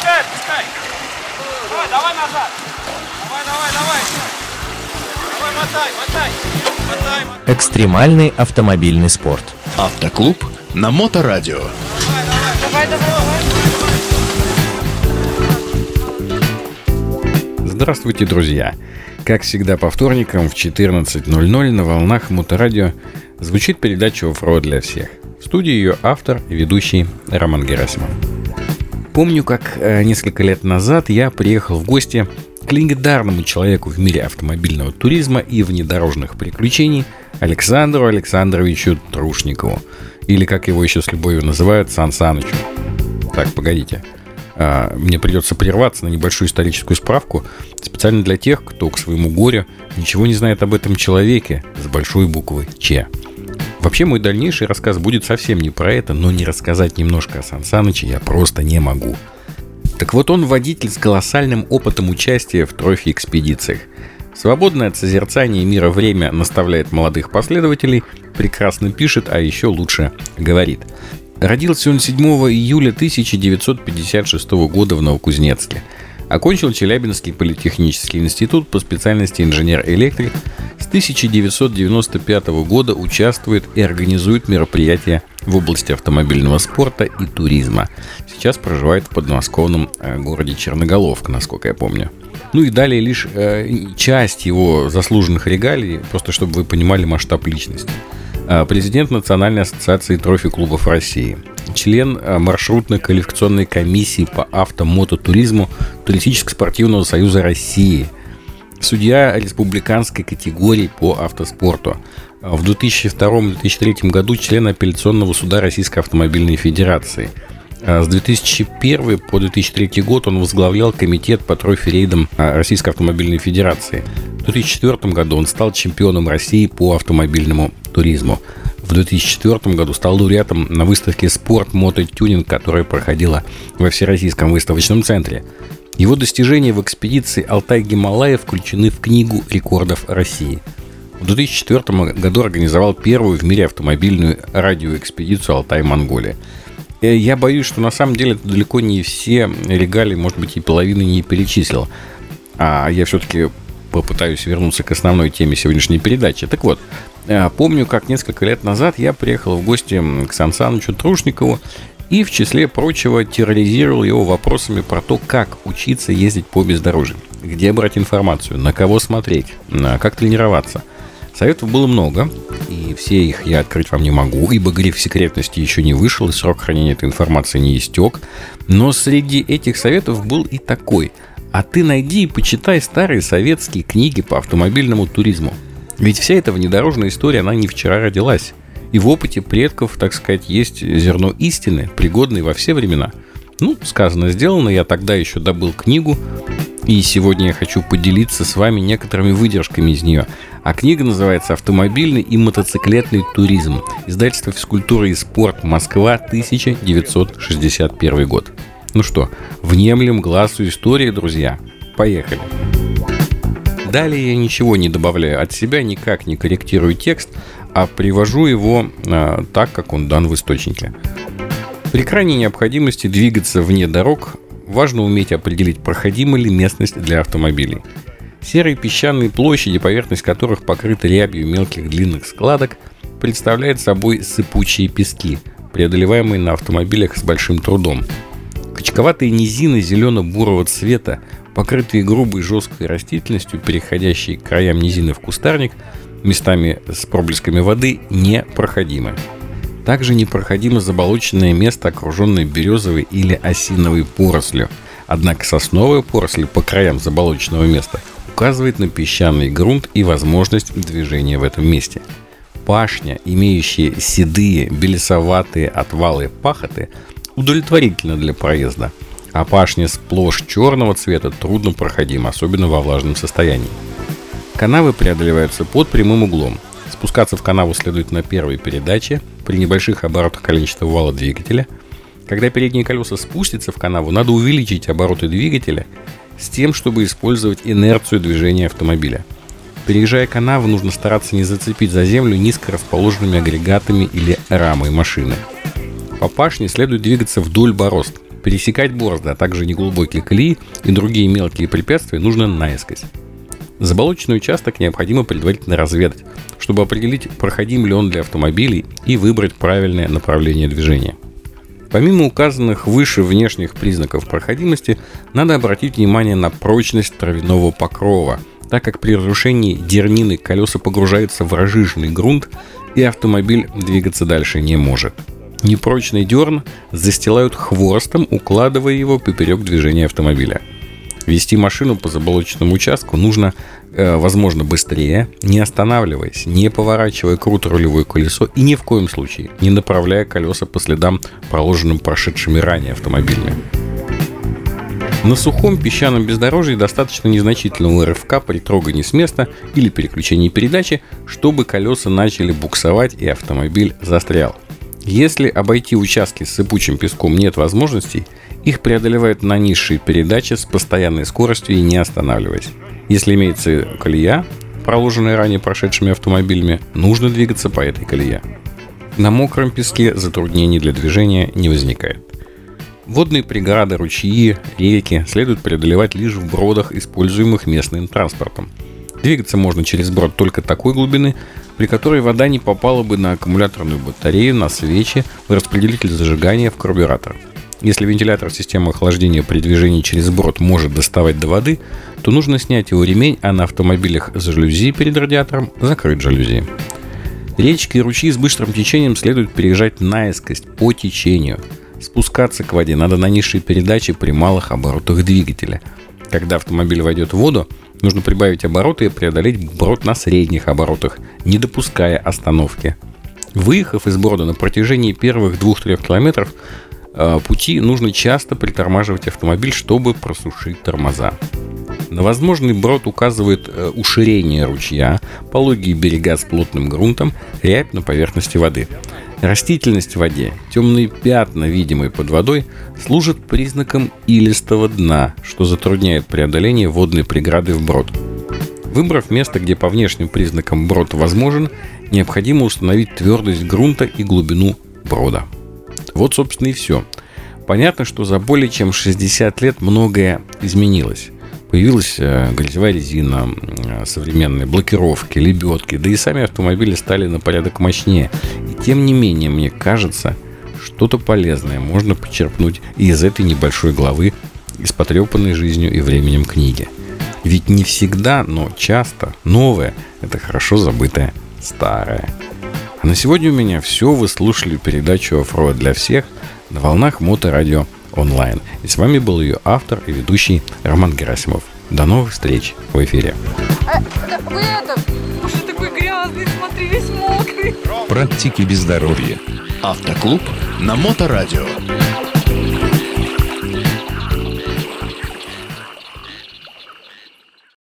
отпускай, отпускай. Давай, давай назад. Давай, давай, давай. Давай, мотай, мотай. Мотай, мотай. Экстремальный автомобильный спорт. Автоклуб на Моторадио. Давай, давай, давай. Здравствуйте, друзья! Как всегда по вторникам в 14.00 на волнах Моторадио звучит передача «Оффроуд для всех». В студии ее автор и ведущий Роман Герасимов. Помню, как э, несколько лет назад я приехал в гости к легендарному человеку в мире автомобильного туризма и внедорожных приключений Александру Александровичу Трушникову. Или, как его еще с любовью называют, Сан Санычу. Так, погодите. А, Мне придется прерваться на небольшую историческую справку специально для тех, кто к своему горю ничего не знает об этом человеке с большой буквы «Ч». Вообще, мой дальнейший рассказ будет совсем не про это, но не рассказать немножко о Сан Саныче я просто не могу. Так вот, он водитель с колоссальным опытом участия в трофи-экспедициях. Свободное от созерцания мира время наставляет молодых последователей, прекрасно пишет, а еще лучше говорит. Родился он 7 июля 1956 года в Новокузнецке. Окончил Челябинский политехнический институт по специальности инженер-электрик. С 1995 года участвует и организует мероприятия в области автомобильного спорта и туризма. Сейчас проживает в подмосковном э, городе Черноголовка, насколько я помню. Ну и далее лишь э, часть его заслуженных регалий, просто чтобы вы понимали масштаб личности. Э, Президент Национальной ассоциации трофи-клубов России. Член э, маршрутно-квалификационной комиссии по автомототуризму Туристическо-спортивного союза России. Судья республиканской категории по автоспорту. Э, В 2002-2003 году член апелляционного суда Российской автомобильной федерации. А С 2001 по 2003 год он возглавлял комитет по трофи-рейдам Российской автомобильной федерации. В 2004 году он стал чемпионом России по автомобильному туризму. В 2004 году стал лауреатом на выставке «Спорт Мото Тюнинг», которая проходила во Всероссийском выставочном центре. Его достижения в экспедиции Алтай-Гималая включены в Книгу рекордов России. В 2004 году организовал первую в мире автомобильную радиоэкспедицию Алтай-Монголия. Э, Я боюсь, что на самом деле далеко не все регалии, может быть, и половины не перечислил. А я все-таки попытаюсь вернуться к основной теме сегодняшней передачи. Так вот, э, помню, как несколько лет назад я приехал в гости к Сан Санычу Трушникову и, в числе прочего, терроризировал его вопросами про то, как учиться ездить по бездорожью, где брать информацию, на кого смотреть, как тренироваться. Советов было много, и все их я открыть вам не могу, ибо гриф секретности еще не вышел, и срок хранения этой информации не истек. Но среди этих советов был и такой. А ты найди и почитай старые советские книги по автомобильному туризму. Ведь вся эта внедорожная история, она не вчера родилась. И в опыте предков, так сказать, есть зерно истины, пригодной во все времена. Ну, сказано, сделано, я тогда еще добыл книгу, и сегодня я хочу поделиться с вами некоторыми выдержками из нее. А книга называется «Автомобильный и мотоциклетный туризм». Издательство «Физкультура и спорт. Москва. 1961 год». Ну что, внемлем глазу истории, друзья. Поехали. Далее я ничего не добавляю от себя, никак не корректирую текст, а привожу его а, так, как он дан в источнике. При крайней необходимости двигаться вне дорог важно уметь определить, проходима ли местность для автомобилей. Серые песчаные площади, поверхность которых покрыта рябью мелких длинных складок, представляют собой сыпучие пески, преодолеваемые на автомобилях с большим трудом. Качковатые низины зелено-бурого цвета, покрытые грубой жесткой растительностью, переходящие к краям низины в кустарник, местами с проблесками воды, непроходимы. Также непроходимо заболоченное место, окруженное березовой или осиновой порослью. Однако сосновая поросль по краям заболоченного места указывает на песчаный грунт и возможность движения в этом месте. Пашня, имеющая седые, белесоватые отвалы пахоты, удовлетворительна для проезда, а пашня сплошь черного цвета трудно проходима, особенно во влажном состоянии. Канавы преодолеваются под прямым углом. Спускаться в канаву следует на первой передаче при небольших оборотах коленчатого вала двигателя. Когда передние колеса спустятся в канаву, надо увеличить обороты двигателя с тем, чтобы использовать инерцию движения автомобиля. Переезжая канаву, нужно стараться не зацепить за землю низко расположенными агрегатами или рамой машины. По пашне следует двигаться вдоль борозд. Пересекать борозды, а также неглубокие колеи и другие мелкие препятствия нужно наискось. Заболоченный участок необходимо предварительно разведать, чтобы определить, проходим ли он для автомобилей и выбрать правильное направление движения. Помимо указанных выше внешних признаков проходимости, надо обратить внимание на прочность травяного покрова, так как при разрушении дернины колеса погружаются в разжиженный грунт, и автомобиль двигаться дальше не может. Непрочный дерн застилают хворостом, укладывая его поперек движения автомобиля – Вести машину по заболоченному участку нужно, э, возможно, быстрее, не останавливаясь, не поворачивая круто рулевое колесо и ни в коем случае не направляя колеса по следам, проложенным прошедшими ранее автомобилями. На сухом песчаном бездорожье достаточно незначительного рывка при трогании с места или переключении передачи, чтобы колеса начали буксовать и автомобиль застрял. Если обойти участки с сыпучим песком нет возможностей, их преодолевают на низшей передаче с постоянной скоростью и не останавливаясь. Если имеется колея, проложенная ранее прошедшими автомобилями, нужно двигаться по этой колее. На мокром песке затруднений для движения не возникает. Водные преграды, ручьи, реки следует преодолевать лишь в бродах, используемых местным транспортом. Двигаться можно через брод только такой глубины, при которой вода не попала бы на аккумуляторную батарею, на свечи, в распределитель зажигания, в карбюратор – если вентилятор системы охлаждения при движении через брод может доставать до воды, то нужно снять его ремень, а на автомобилях с жалюзи перед радиатором закрыть жалюзи. Речки и ручьи с быстрым течением следует переезжать наискость по течению. Спускаться к воде надо на низшей передаче при малых оборотах двигателя. Когда автомобиль войдет в воду, нужно прибавить обороты и преодолеть брод на средних оборотах, не допуская остановки. Выехав из брода на протяжении первых 2-3 километров, Э, пути нужно часто притормаживать автомобиль, чтобы просушить тормоза. На возможный брод указывает э, уширение ручья, пологие берега с плотным грунтом, рябь на поверхности воды. Растительность в воде, темные пятна, видимые под водой, служат признаком илистого дна, что затрудняет преодоление водной преграды в брод. Выбрав место, где по внешним признакам брод возможен, необходимо установить твердость грунта и глубину брода. Вот, собственно, и все. Понятно, что за более чем 60 лет многое изменилось. Появилась э, грязевая резина, э, современные блокировки, лебедки, да и сами автомобили стали на порядок мощнее. Тем не менее, мне кажется, что-то полезное можно почерпнуть из этой небольшой главы, из потрепанной жизнью и временем книги. Ведь не всегда, но часто новое – это хорошо забытое старое. А на сегодня у меня все. Вы слушали передачу «Оффроуд для всех» на волнах Моторадио онлайн. И с вами был ее автор и ведущий Роман Герасимов. До новых встреч в эфире. А, вы это, уже такой грязный, смотри, весь мокрый. Практики без здоровья. Автоклуб на Моторадио.